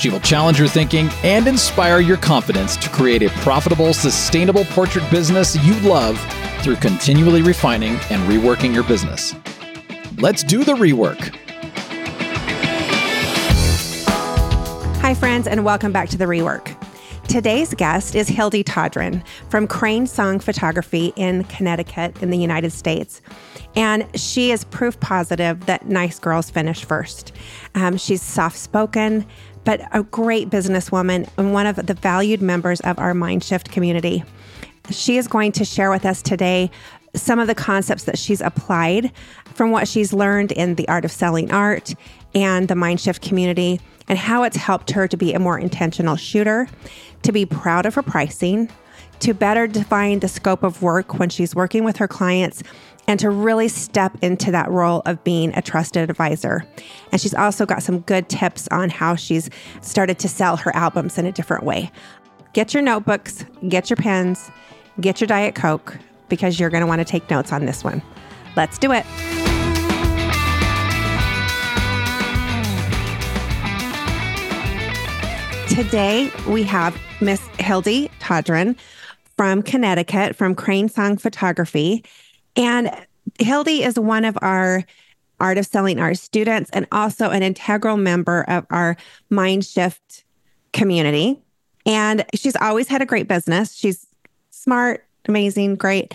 She will challenge your thinking and inspire your confidence to create a profitable, sustainable portrait business you love through continually refining and reworking your business. Let's do the rework. Hi, friends, and welcome back to the rework. Today's guest is Hildi Todrin from Crane Song Photography in Connecticut in the United States. And she is proof positive that nice girls finish first. Um, she's soft spoken, but a great businesswoman and one of the valued members of our Mindshift community. She is going to share with us today some of the concepts that she's applied from what she's learned in the art of selling art and the Mindshift community and how it's helped her to be a more intentional shooter, to be proud of her pricing, to better define the scope of work when she's working with her clients and to really step into that role of being a trusted advisor. And she's also got some good tips on how she's started to sell her albums in a different way. Get your notebooks, get your pens, get your Diet Coke, because you're going to want to take notes on this one. Let's do it. Today, we have Miss Hildi Todrin from Connecticut from Crane Song Photography. And Hildi is one of our Art of Selling Art students and also an integral member of our Mindshift community. And she's always had a great business. She's smart, amazing, great.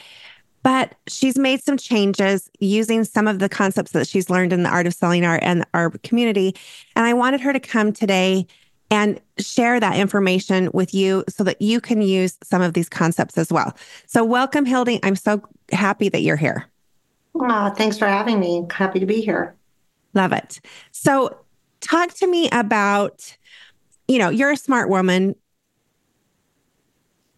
But she's made some changes using some of the concepts that she's learned in the art of selling art and our community. And I wanted her to come today and share that information with you so that you can use some of these concepts as well. So, welcome, Hildi. I'm so happy that you're here. Oh, thanks for having me. Happy to be here. Love it. So, talk to me about, you know, you're a smart woman.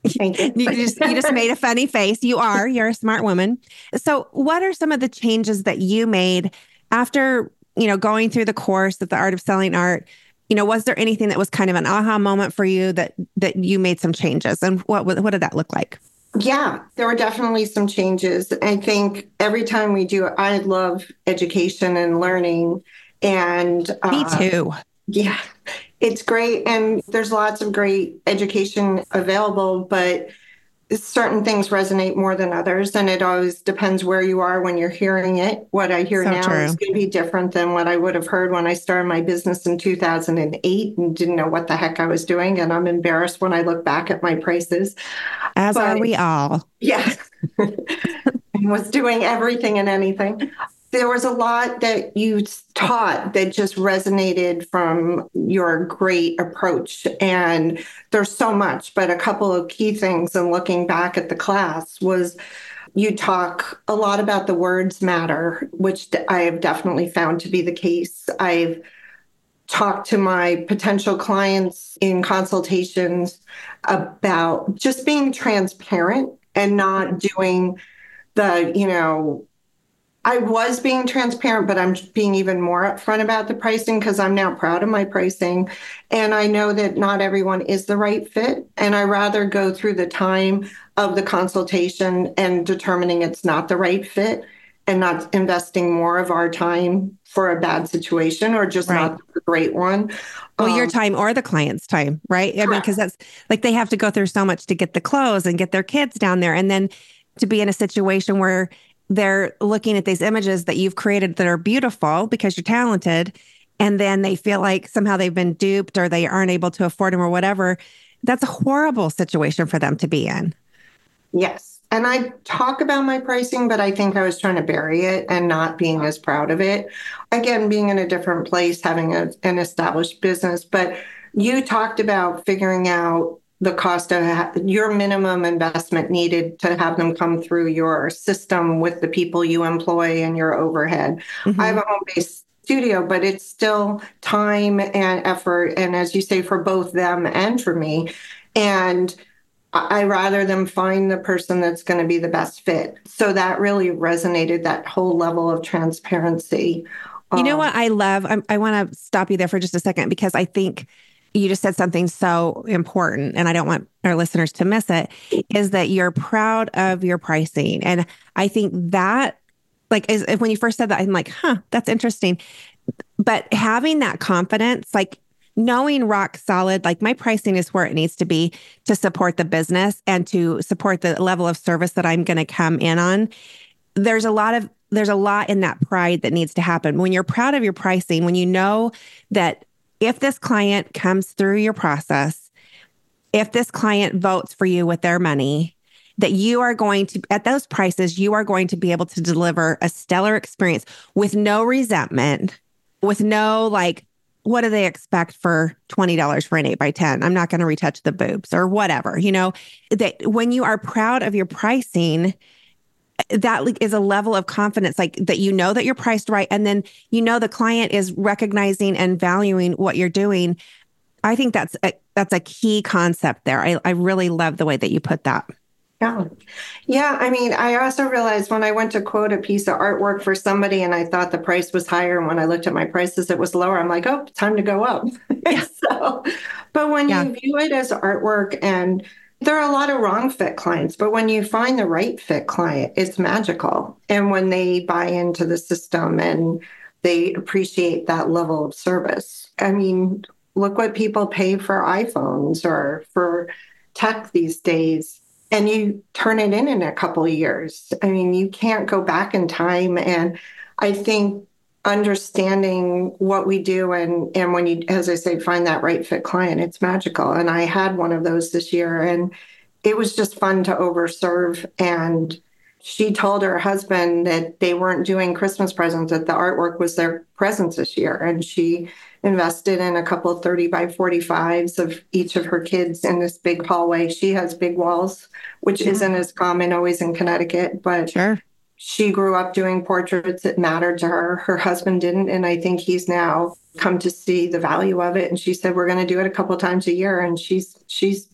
Thank you. you just you just made a funny face. You are. You're a smart woman. So, what are some of the changes that you made after you know going through the course of the art of selling art? You know, was there anything that was kind of an aha moment for you that that you made some changes, and what what did that look like? Yeah, there were definitely some changes. I think every time we do, I love education and learning, and uh, me too. Yeah, it's great. And there's lots of great education available, but certain things resonate more than others. And it always depends where you are when you're hearing it. What I hear so now true. is going to be different than what I would have heard when I started my business in 2008 and didn't know what the heck I was doing. And I'm embarrassed when I look back at my prices. As but, are we all. Yeah. was doing everything and anything there was a lot that you taught that just resonated from your great approach. And there's so much, but a couple of key things in looking back at the class was you talk a lot about the words matter, which I have definitely found to be the case. I've talked to my potential clients in consultations about just being transparent and not doing the, you know, I was being transparent, but I'm being even more upfront about the pricing because I'm now proud of my pricing. And I know that not everyone is the right fit. And I rather go through the time of the consultation and determining it's not the right fit and not investing more of our time for a bad situation or just right. not a great one. Well, um, your time or the client's time, right? I mean, because that's like they have to go through so much to get the clothes and get their kids down there. And then to be in a situation where they're looking at these images that you've created that are beautiful because you're talented and then they feel like somehow they've been duped or they aren't able to afford them or whatever. That's a horrible situation for them to be in. Yes. And i talk about my pricing but i think i was trying to bury it and not being as proud of it. Again being in a different place having a, an established business but you talked about figuring out the cost of your minimum investment needed to have them come through your system with the people you employ and your overhead. Mm-hmm. I have a home based studio, but it's still time and effort. And as you say, for both them and for me. And I rather them find the person that's going to be the best fit. So that really resonated that whole level of transparency. You know um, what I love? I, I want to stop you there for just a second because I think you just said something so important and I don't want our listeners to miss it is that you're proud of your pricing. And I think that like is when you first said that I'm like, "Huh, that's interesting." But having that confidence like knowing rock solid like my pricing is where it needs to be to support the business and to support the level of service that I'm going to come in on. There's a lot of there's a lot in that pride that needs to happen. When you're proud of your pricing, when you know that if this client comes through your process, if this client votes for you with their money, that you are going to, at those prices, you are going to be able to deliver a stellar experience with no resentment, with no like, what do they expect for $20 for an 8 by 10 I'm not going to retouch the boobs or whatever. You know, that when you are proud of your pricing, that is a level of confidence like that you know that you're priced right and then you know the client is recognizing and valuing what you're doing i think that's a, that's a key concept there I, I really love the way that you put that yeah. Yeah. I mean, I also realized when I went to quote a piece of artwork for somebody and I thought the price was higher. And when I looked at my prices, it was lower. I'm like, oh, time to go up. Yeah. so, but when yeah. you view it as artwork and there are a lot of wrong fit clients, but when you find the right fit client, it's magical. And when they buy into the system and they appreciate that level of service. I mean, look what people pay for iPhones or for tech these days. And you turn it in in a couple of years. I mean, you can't go back in time. And I think understanding what we do and and when you as i say find that right fit client it's magical. And i had one of those this year and it was just fun to overserve. And she told her husband that they weren't doing christmas presents that the artwork was their presents this year. And she invested in a couple 30 by 45s of each of her kids in this big hallway. She has big walls which yeah. isn't as common always in connecticut but sure she grew up doing portraits that mattered to her. Her husband didn't. And I think he's now come to see the value of it. And she said, we're going to do it a couple times a year. And she's, she's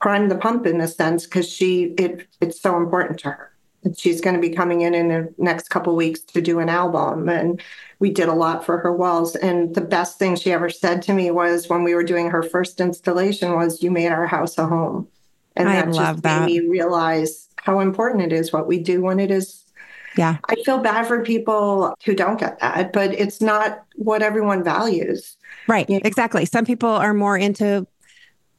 prime the pump in a sense because she it it's so important to her. And she's going to be coming in in the next couple weeks to do an album, and we did a lot for her walls. And the best thing she ever said to me was when we were doing her first installation was, "You made our house a home," and I that love just that. made me realize how important it is what we do when it is Yeah. I feel bad for people who don't get that, but it's not what everyone values. Right. Yeah. Exactly. Some people are more into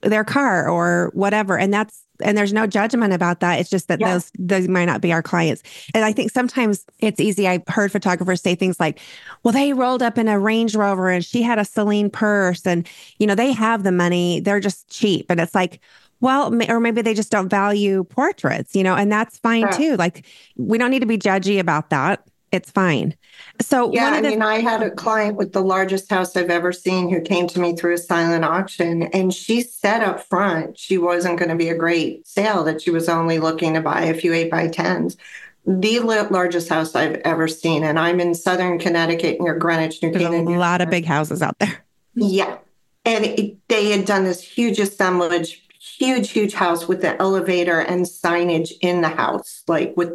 their car or whatever. And that's, and there's no judgment about that. It's just that Yeah. those, those might not be our clients. And I think sometimes it's easy. I've heard photographers say things like, well, they rolled up in a Range Rover and she had a Celine purse and, you know, they have the money. They're just cheap. And it's like, well, or maybe they just don't value portraits, you know, and that's fine Correct. too. Like we don't need to be judgy about that. It's fine. So Yeah, one I of the mean, I had a client with the largest house I've ever seen who came to me through a silent auction, and she said up front she wasn't going to be a great sale, that she was only looking to buy a few eight by tens. The largest house I've ever seen, and I'm in Southern Connecticut near Greenwich, New there's a Canaan. Lot of big houses out there. Yeah. And it, they had done this huge assemblage, huge, huge house with the elevator and signage in the house, like with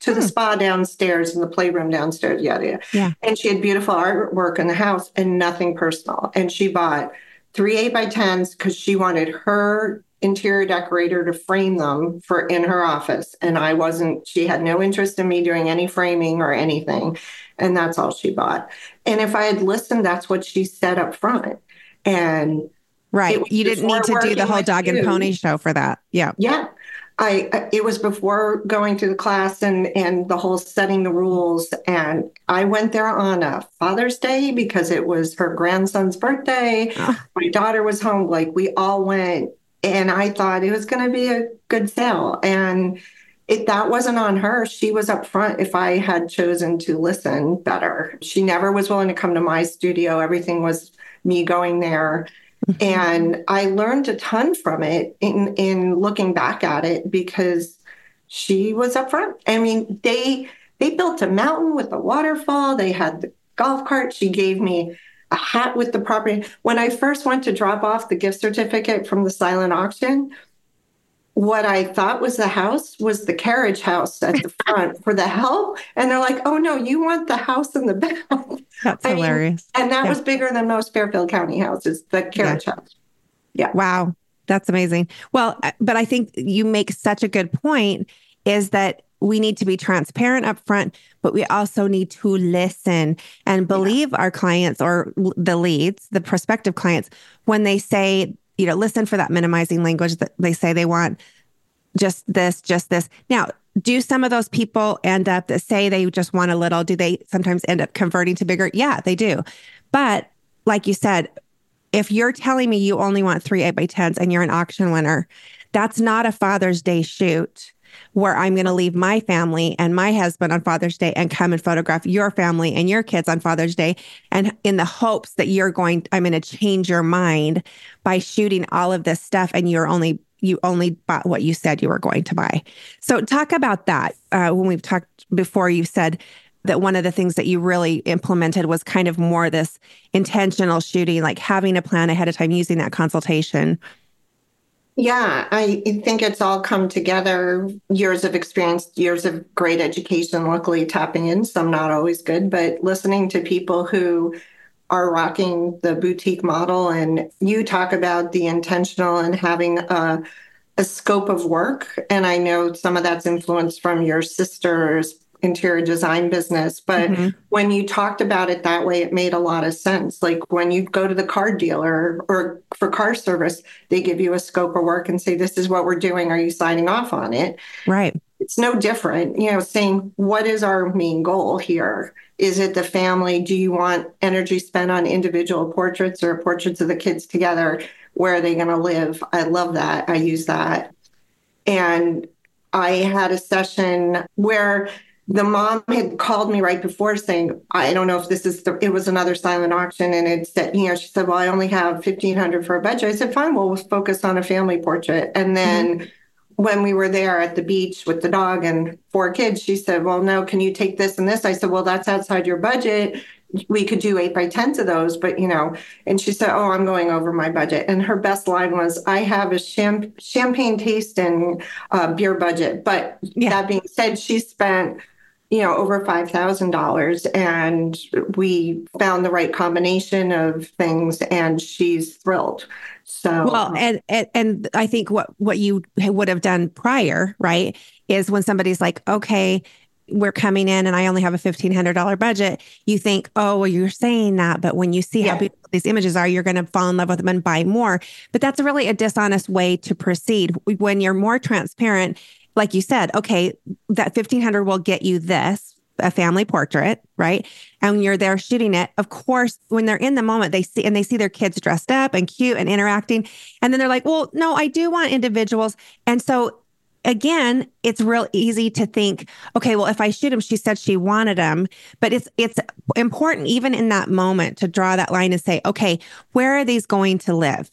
to the Hmm. spa downstairs and the playroom downstairs, yada, yada. Yeah. And she had beautiful artwork in the house and nothing personal. And she bought three eight by tens because she wanted her interior decorator to frame them for in her office. And I wasn't, she had no interest in me doing any framing or anything. And that's all she bought. And if I had listened, that's what she said up front. And Right. You didn't need to do the whole dog and pony show for that. Yeah. yeah, I it was before going through the class and and the whole setting the rules. And I went there on a Father's Day because it was her grandson's birthday. Ah. My daughter was home. Like we all went, and I thought it was going to be a good sale. And it that wasn't on her. She was up front. If I had chosen to listen better, she never was willing to come to my studio. Everything was me going there and I learned a ton from it in in looking back at it because she was up front. I mean, they they built a mountain with a waterfall. They had the golf cart. She gave me a hat with the property. When I first went to drop off the gift certificate from the silent auction, what I thought was the house was the carriage house at the front for the help. And they're like, oh no, you want the house in the back. That's I mean, hilarious. And that Yeah. was bigger than most Fairfield County houses, the carriage house. Yeah. Wow. That's amazing. Well, uh, but I think you make such a good point is that we need to be transparent up front, but we also need to listen and believe our clients or the leads, the prospective clients, when they say, you know, listen for that minimizing language that they say they want just this, just this. Now, do some of those people end up that say they just want a little, do they sometimes end up converting to bigger? Yeah, they do. But like you said, if you're telling me you only want three eight by tens and you're an auction winner, that's not a Father's Day shoot where I'm going to leave my family and my husband on Father's Day and come and photograph your family and your kids on Father's Day. And in the hopes that you're going, I'm going to change your mind by shooting all of this stuff and you're only, you only bought what you said you were going to buy. So talk about that. Uh, when we've talked before, you said that one of the things that you really implemented was kind of more this intentional shooting, like having a plan ahead of time, using that consultation. Yeah, I think it's all come together. Years of experience, years of great education, luckily tapping in, some not always good, but listening to people who are rocking the boutique model. And you talk about the intentional and having a, a scope of work. And I know some of that's influenced from your sister's interior design business. But Mhm. when you talked about it that way, it made a lot of sense. Like when you go to the car dealer or for car service, they give you a scope of work and say, This is what we're doing. Are you signing off on it? Right. It's no different, you know, saying, What is our main goal here? Is it the family? Do you want energy spent on individual portraits or portraits of the kids together? Where are they going to live? I love that. I use that. And I had a session where the mom had called me right before saying, I don't know if this is the, it was another silent auction. And it said, you know, she said, well, I only have 1500 for a budget. I said, fine, well, we'll focus on a family portrait. And then when we were there at the beach with the dog and four kids, she said, well, no, can you take this and this? I said, well, that's outside your budget. we could do eight by tens of those, but you know, and she said, Oh, I'm going over my budget. And her best line was, I have a champ- champagne taste and uh, beer budget. But yeah. that being said, she spent you know over $5000 and we found the right combination of things and she's thrilled so well um, and, and and i think what what you would have done prior right is when somebody's like okay we're coming in and I only have a $1,500 budget, you think, oh, well, you're saying that. But when you see yeah. how beautiful these images are, you're going to fall in love with them and buy more. But that's really a dishonest way to proceed. When you're more transparent, like you said, okay, that 1500 will get you this a family portrait, right? And you're there shooting it. Of course, when they're in the moment, they see and they see their kids dressed up and cute and interacting. And then they're like, well, no, I do want individuals. And so again, it's real easy to think, okay, well, if I shoot him, she said she wanted him. But it's it's important even in that moment to draw that line and say, okay, where are these going to live?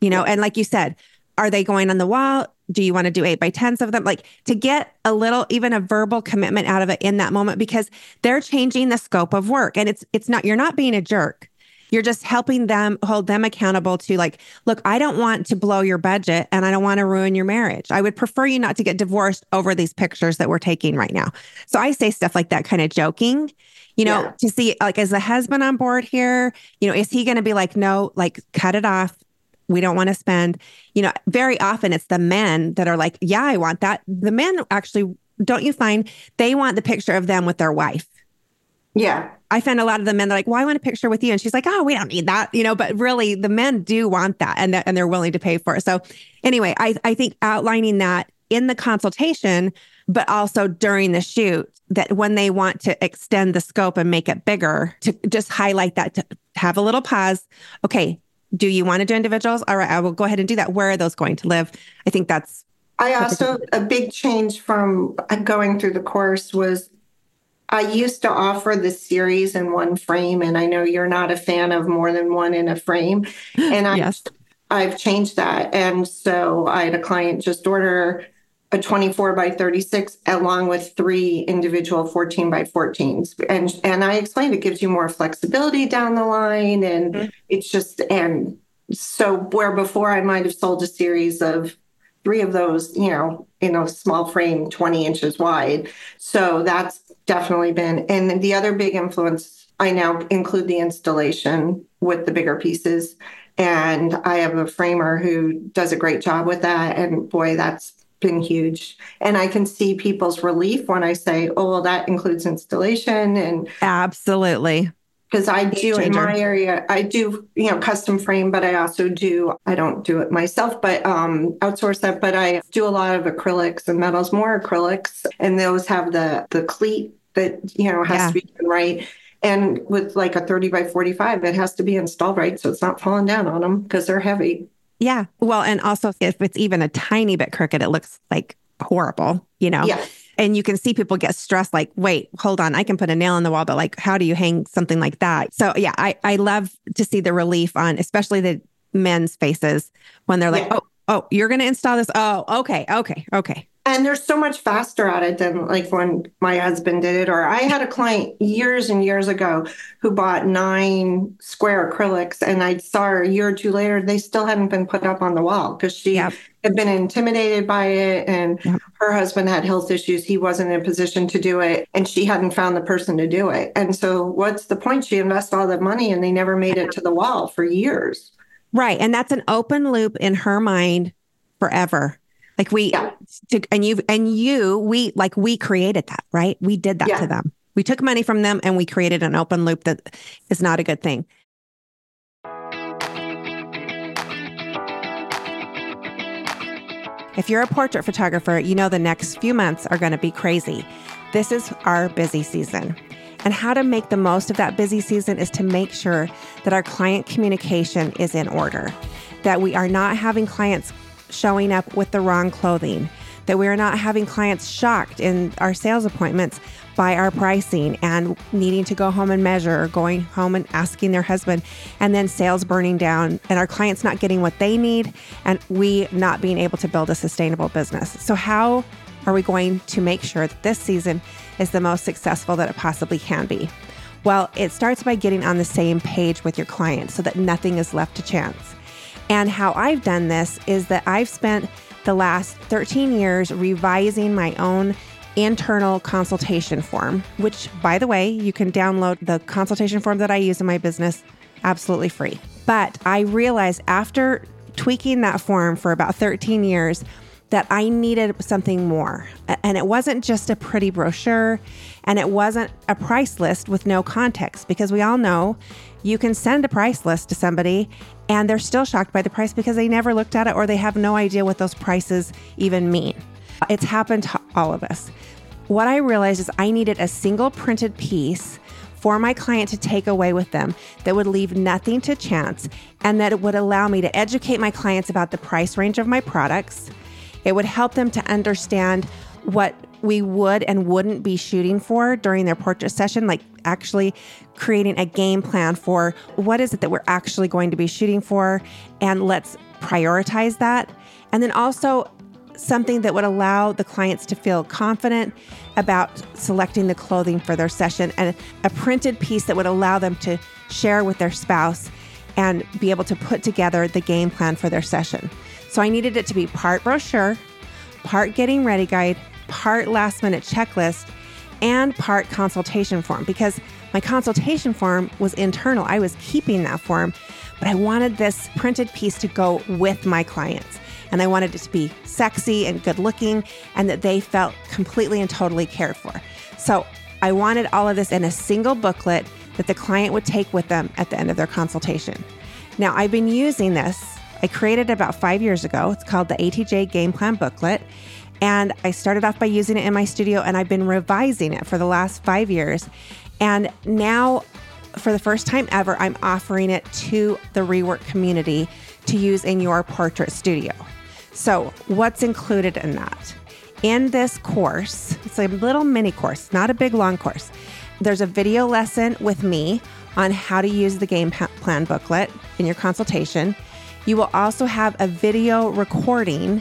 You know, and like you said, are they going on the wall? Do you want to do eight by tens of them? Like to get a little, even a verbal commitment out of it in that moment because they're changing the scope of work. And it's it's not, you're not being a jerk you're just helping them hold them accountable to like, look, I don't want to blow your budget and I don't want to ruin your marriage. I would prefer you not to get divorced over these pictures that we're taking right now. So I say stuff like that, kind of joking, you know, yeah. to see like, is the husband on board here? You know, is he going to be like, no, like cut it off? We don't want to spend, you know, very often it's the men that are like, yeah, I want that. The men actually, don't you find they want the picture of them with their wife? Yeah. I find a lot of the men are like, well, I want a picture with you. And she's like, oh, we don't need that, you know, but really the men do want that and, and they're willing to pay for it. So anyway, I, I think outlining that in the consultation, but also during the shoot, that when they want to extend the scope and make it bigger, to just highlight that, to have a little pause. Okay, do you want to do individuals? All right, I will go ahead and do that. Where are those going to live? I think that's. I also, a big change from going through the course was I used to offer the series in one frame, and I know you're not a fan of more than one in a frame. And I, yes. I've changed that. And so I had a client just order a 24 by 36 along with three individual 14 by 14s and and i explained it gives you more flexibility down the line and mm-hmm. it's just and so where before i might have sold a series of three of those you know in a small frame 20 inches wide so that's definitely been. And the other big influence, I now include the installation with the bigger pieces. And I have a framer who does a great job with that. And boy, that's been huge. And I can see people's relief when I say, oh, well, that includes installation. And absolutely. Because I do in my area, I do, you know, custom frame, but I also do, I don't do it myself, but um outsource that. But I do a lot of acrylics and metals, more acrylics. And those have the the cleat that you know has yeah. to be done right and with like a 30 by 45 it has to be installed right so it's not falling down on them because they're heavy yeah. Well and also if it's even a tiny bit crooked it looks like horrible you know? Yeah. and you can see people get stressed like wait hold on i can put a nail in the wall but like how do you hang something like that? So yeah i i love to see the relief on especially the men's faces when they're like yeah. oh oh you're going to install this? Oh okay okay okay and they're so much faster at it than like when my husband did it. Or i had a client years and years ago who bought nine square acrylics and i saw her a year or two later they still hadn't been put up on the wall because she yep. had been intimidated by it and yep. her husband had health issues. He wasn't in a position to do it and she hadn't found the person to do it. And so what's the point? She invested all the money and they never made it to the wall for years. Right. And that's an open loop in her mind forever like we, yeah. to, and you, and you, we, like we created that, right? We did that yeah. to them. We took money from them and we created an open loop that is not a good thing. If you're a portrait photographer, you know the next few months are going to be crazy. This is our busy season. And how to make the most of that busy season is to make sure that our client communication is in order, that we are not having clients showing up with the wrong clothing, that we are not having clients shocked in our sales appointments by our pricing and needing to go home and measure or going home and asking their husband and then sales burning down and our clients not getting what they need and we not being able to build a sustainable business. So how are we going to make sure that this season is the most successful that it possibly can be? Well, it starts by getting on the same page with your client so that nothing is left to chance. And how I've done this is that I've spent the last 13 years revising my own internal consultation form, which, by the way, you can download the consultation form that I use in my business absolutely free. But I realized after tweaking that form for about 13 years that I needed something more. And it wasn't just a pretty brochure and it wasn't a price list with no context because we all know you can send a price list to somebody and they're still shocked by the price because they never looked at it or they have no idea what those prices even mean. It's happened to all of us. What I realized is I needed a single printed piece for my client to take away with them that would leave nothing to chance and that it would allow me to educate my clients about the price range of my products. It would help them to understand what we would and wouldn't be shooting for during their portrait session, like actually creating a game plan for what is it that we're actually going to be shooting for, and let's prioritize that. And then also something that would allow the clients to feel confident about selecting the clothing for their session and a printed piece that would allow them to share with their spouse and be able to put together the game plan for their session. So I needed it to be part brochure, part getting ready guide, part last minute checklist, and part consultation form because my consultation form was internal. I was keeping that form, but I wanted this printed piece to go with my clients and I wanted it to be sexy and good looking and that they felt completely and totally cared for. So I wanted all of this in a single booklet that the client would take with them at the end of their consultation. Now, I've been using this. I created it about five years ago. It's called the ATJ Game Plan Booklet. And I started off by using it in my studio, and I've been revising it for the last five years. And now, for the first time ever, I'm offering it to the rework community to use in your portrait studio. So, what's included in that? In this course, it's a little mini course, not a big long course. There's a video lesson with me on how to use the game plan booklet in your consultation. You will also have a video recording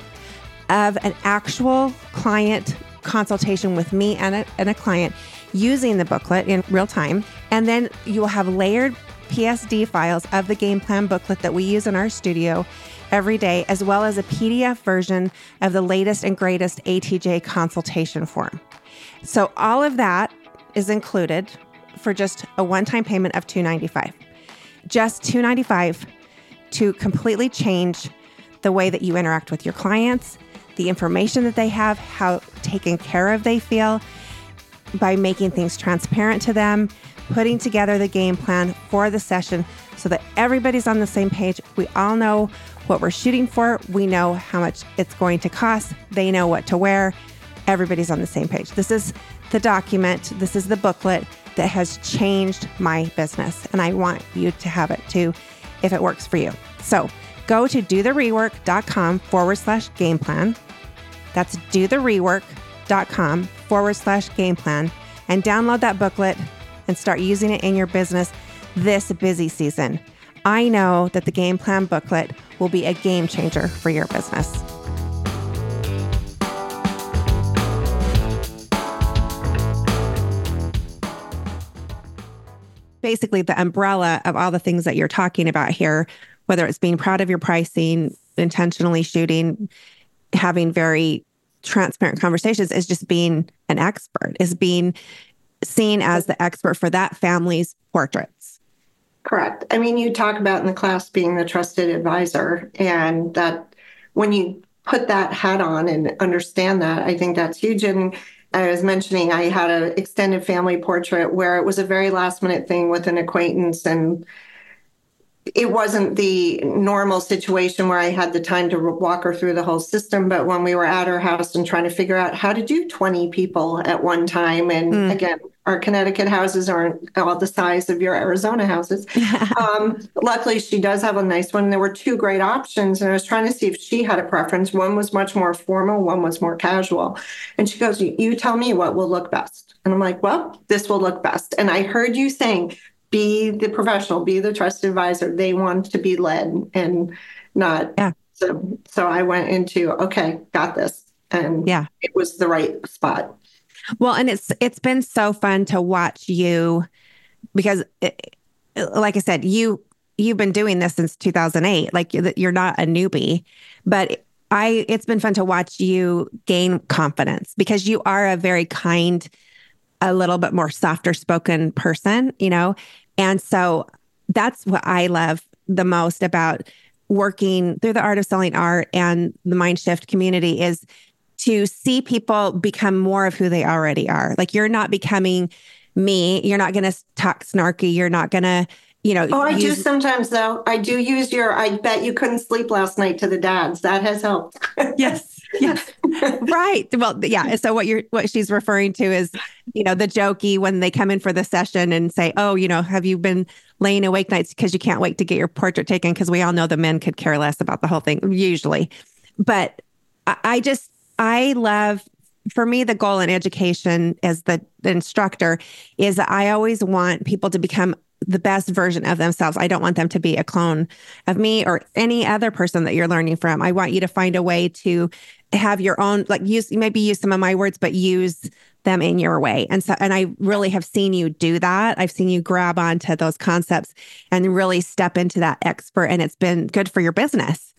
of an actual client consultation with me and a, and a client using the booklet in real time. And then you will have layered PSD files of the game plan booklet that we use in our studio every day, as well as a PDF version of the latest and greatest ATJ consultation form. So all of that is included for just a one-time payment of 295. Just 295 to completely change the way that you interact with your clients, the information that they have, how taken care of they feel by making things transparent to them, putting together the game plan for the session so that everybody's on the same page. We all know what we're shooting for. We know how much it's going to cost. They know what to wear. Everybody's on the same page. This is the document, this is the booklet that has changed my business. And I want you to have it too if it works for you. So go to dotherework.com forward slash game plan. That's dotherework.com forward slash game plan and download that booklet and start using it in your business this busy season. I know that the game plan booklet will be a game changer for your business. Basically, the umbrella of all the things that you're talking about here, whether it's being proud of your pricing, intentionally shooting, having very transparent conversations, is just being an expert, is being seen as the expert for that family's portraits. Correct. I mean, you talk about in the class being the trusted advisor, and that when you put that hat on and understand that, I think that's huge. And I was mentioning I had an extended family portrait where it was a very last minute thing with an acquaintance and it wasn't the normal situation where I had the time to walk her through the whole system. But when we were at her house and trying to figure out how to do 20 people at one time, and mm. again, our Connecticut houses aren't all the size of your Arizona houses. um, luckily, she does have a nice one. There were two great options, and I was trying to see if she had a preference. One was much more formal, one was more casual. And she goes, You tell me what will look best. And I'm like, Well, this will look best. And I heard you saying, be the professional, be the trusted advisor. They want to be led and not. Yeah. So, so I went into, okay, got this. And yeah, it was the right spot. Well, and it's it's been so fun to watch you because it, like I said, you you've been doing this since 2008. Like you're not a newbie, but I it's been fun to watch you gain confidence because you are a very kind, a little bit more softer spoken person, you know. And so that's what I love the most about working through the art of selling art and the mind shift community is to see people become more of who they already are. Like you're not becoming me, you're not going to talk snarky, you're not going to you know. Oh, I use... do sometimes though. I do use your. I bet you couldn't sleep last night to the dads. That has helped. yes. Yes. right. Well, yeah. So what you're what she's referring to is, you know, the jokey when they come in for the session and say, "Oh, you know, have you been laying awake nights because you can't wait to get your portrait taken?" Because we all know the men could care less about the whole thing usually. But I, I just I love for me, the goal in education as the, the instructor is that I always want people to become the best version of themselves. I don't want them to be a clone of me or any other person that you're learning from. I want you to find a way to have your own, like use, maybe use some of my words, but use them in your way. And so, and I really have seen you do that. I've seen you grab onto those concepts and really step into that expert. And it's been good for your business.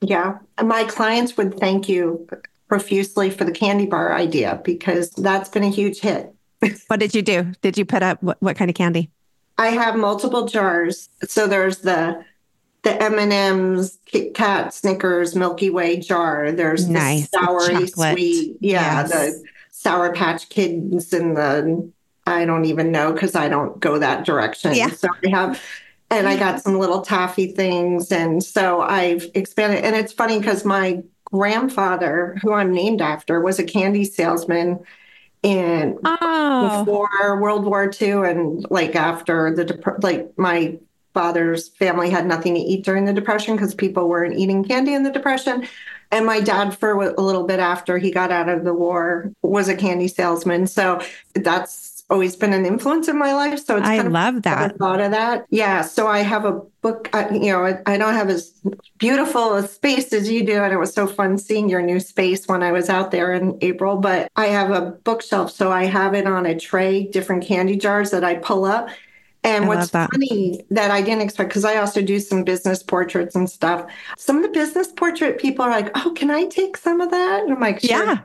Yeah. My clients would thank you profusely for the candy bar idea because that's been a huge hit. what did you do? Did you put up what, what kind of candy? I have multiple jars. So there's the the M and M's, Kit Kat, Snickers, Milky Way jar. There's nice. the soury sweet, yeah, yes. the Sour Patch Kids, and the I don't even know because I don't go that direction. Yeah. So I have, and I got some little taffy things, and so I've expanded. And it's funny because my grandfather, who I'm named after, was a candy salesman in oh. before World War II and like after the like my father's family had nothing to eat during the depression because people weren't eating candy in the depression and my dad for a little bit after he got out of the war was a candy salesman so that's always been an influence in my life. So it's I love that. thought of that. Yeah. So I have a book, uh, you know, I, I, don't have as beautiful a space as you do. And it was so fun seeing your new space when I was out there in April. But I have a bookshelf. So I have it on a tray, different candy jars that I pull up. And I what's that. funny that I didn't expect, because I also do some business portraits and stuff. Some of the business portrait people are like, oh, can I take some of that? And I'm like, sure. yeah.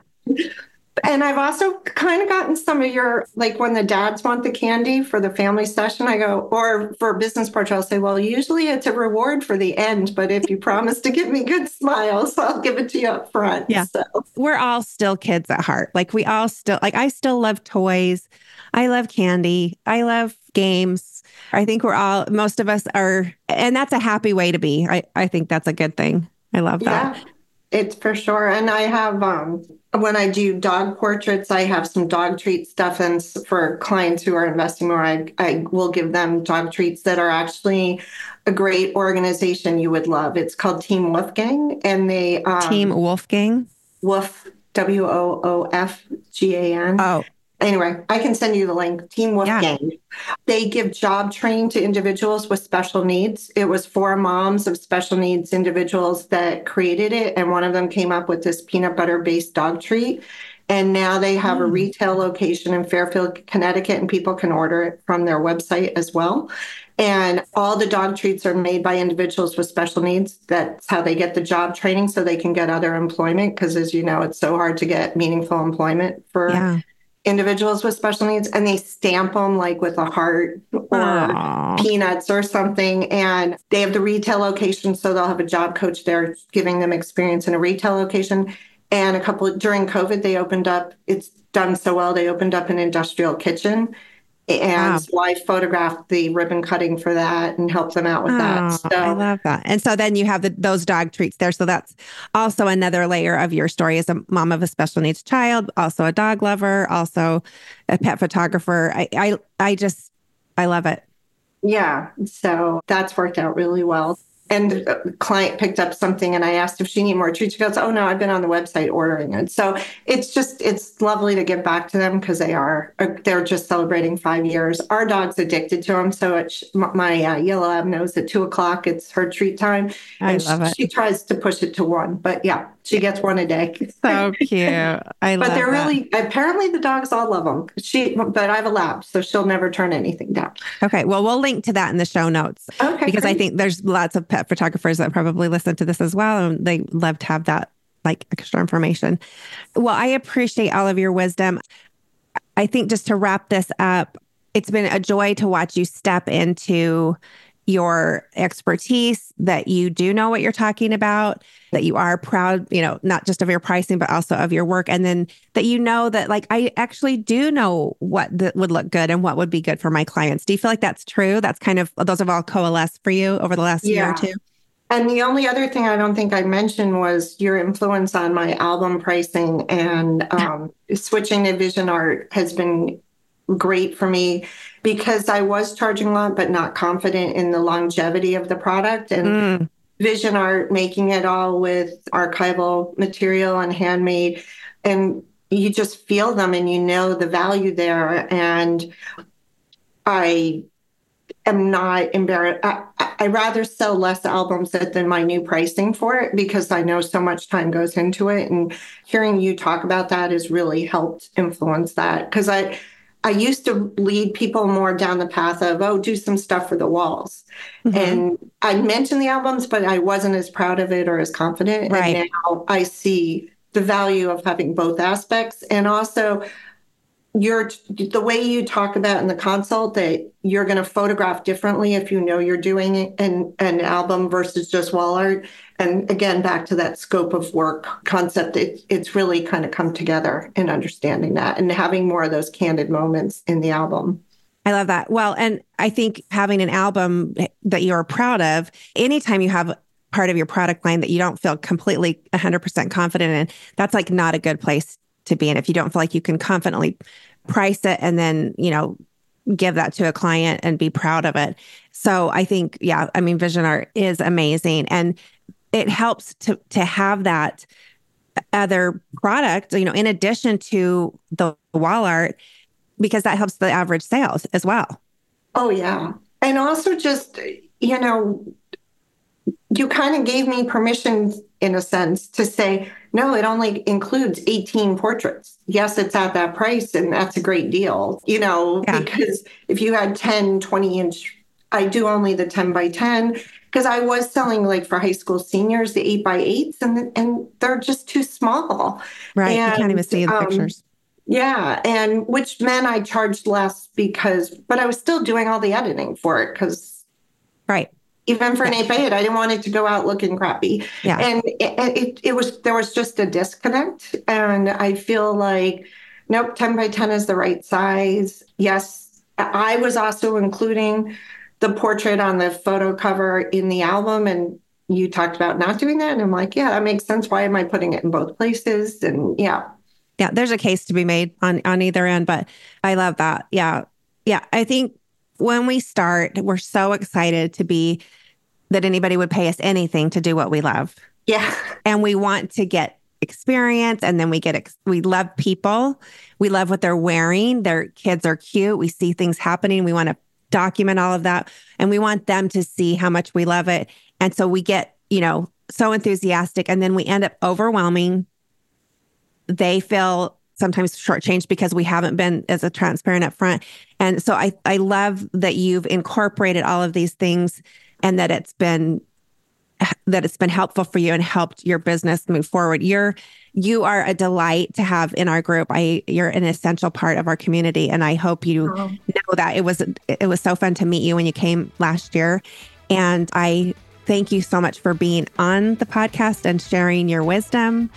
And I've also kind of gotten some of your, like when the dads want the candy for the family session, I go, or for a business portrait, I'll say, well, usually it's a reward for the end, but if you promise to give me good smiles, I'll give it to you up front. Yeah. So. We're all still kids at heart. Like we all still, like I still love toys. I love candy. I love games. I think we're all, most of us are, and that's a happy way to be. I, I think that's a good thing. I love that. Yeah, it's for sure. And I have, um, when I do dog portraits, I have some dog treat stuff. And for clients who are investing more, I, I will give them dog treats that are actually a great organization you would love. It's called Team Woofgang. And they um, Team Woofgang? Wolf, W O O F G A N. Oh, Anyway, I can send you the link. Team Woofgang. Yeah. They give job training to individuals with special needs. It was four moms of special needs individuals that created it, and one of them came up with this peanut butter based dog treat. And now they have mm. a retail location in Fairfield, Connecticut, and people can order it from their website as well. And all the dog treats are made by individuals with special needs. That's how they get the job training so they can get other employment. Because as you know, it's so hard to get meaningful employment for yeah individuals with special needs and they stamp them like with a heart or Aww. peanuts or something. And they have the retail location. So they'll have a job coach there giving them experience in a retail location. And a couple during COVID, they opened up, it's done so well, they opened up an industrial kitchen Ah. and wow. so I photographed the ribbon cutting for that and helped them out with oh, that. Ah, so I love that. And so then you have the, those dog treats there. So that's also another layer of your story as a mom of a special needs child, also a dog lover, also a pet photographer. I I, I just I love it. Yeah. So that's worked out really well. And a client picked up something and I asked if she needed more treats. She goes, Oh no, I've been on the website ordering it. So it's just, it's lovely to give back to them because they are, uh, they're just celebrating five years. Our dog's addicted to them. So it's, my uh, yellow lab knows at two o'clock, it's her treat time. I and love she, it. she tries to push it to one, but yeah, she gets one a day. So cute. I love it. but they're that. really, apparently the dogs all love them. She, but I have a lab, so she'll never turn anything down. Okay. Well, we'll link to that in the show notes Okay. because I think there's lots of photographers that probably listen to this as well. And they love to have that like extra information. Well, I appreciate all of your wisdom. I think just to wrap this up, it's been a joy to watch you step into your expertise, that you do know what you're talking about, that you are proud, you know, not just of your pricing, but also of your work. And then that you know that, like, I actually do know what that would look good and what would be good for my clients. Do you feel like that's true? That's kind of, those have all coalesced for you over the last year Yeah. or two? And the only other thing I don't think I mentioned was your influence on my album pricing and um, switching to Vision Art has been great for me because I was charging a lot, but not confident in the longevity of the product. And Mm, Vision Art, making it all with archival material and handmade, and you just feel them and you know the value there. And I am not embarrassed. I, I I rather sell less albums at than my new pricing for it because I know so much time goes into it. And hearing you talk about that has really helped influence that because I. I used to lead people more down the path of, oh, do some stuff for the walls. mhm. And I mentioned the albums, but I wasn't as proud of it or as confident. Right. And now I see the value of having both aspects. And also, your the way you talk about in the consult that you're going to photograph differently if you know you're doing an, an album versus just wall art. And again, back to that scope of work concept, it, it's really kind of come together in understanding that and having more of those candid moments in the album. I love that. Well, and I think having an album that you're proud of, anytime you have part of your product line that you don't feel completely 100% confident in, that's like not a good place to be in. If you don't feel like you can confidently price it and then, you know, give that to a client and be proud of it. So I think, yeah, I mean, Vision Art is amazing. And it helps to to have that other product, you know, in addition to the wall art, because that helps the average sales as well. Oh, yeah. And also, just, you know, you kind of gave me permission, in a sense, to say, no, it only includes 18 portraits. Yes, it's at that price, and that's a great deal, you know, Yeah. because if you had 10, 20 inch, I do only the 10 by 10 because I was selling like for high school seniors the eight by eights, and and they're just too small. Right. you can't even see the um, pictures. Yeah, and which meant I charged less because, but I was still doing all the editing for it because Right. even for an eight by eight, I didn't want it to go out looking crappy. Yeah. And it, it, it was there was just a disconnect, and I feel like nope, ten by ten is the right size. Yes, I was also including the portrait on the photo cover in the album, and you talked about not doing that, and I'm like, yeah, that makes sense. Why am I putting it in both places? And yeah, Yeah. There's a case to be made on on either end, but I love that. Yeah. Yeah. I think when we start, we're so excited to be that anybody would pay us anything to do what we love. yeah, and we want to get experience and then we get ex- we love people we love what they're wearing their kids are cute we see things happening we want to document all of that. And we want them to see how much we love it. And so we get you know so enthusiastic. And then we end up overwhelming. They feel sometimes shortchanged because we haven't been as a transparent up front. And so i i love that you've incorporated all of these things and that it's been that it's been helpful for you and helped your business move forward. You're you are a delight to have in our group. I you're an essential part of our community and I hope you Oh. know that it was it was so fun to meet you when you came last year and I thank you so much for being on the podcast and sharing your wisdom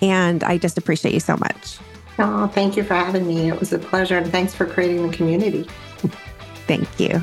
and I just appreciate you so much. Oh, thank you for having me. It was a pleasure, and thanks for creating the community. Thank you.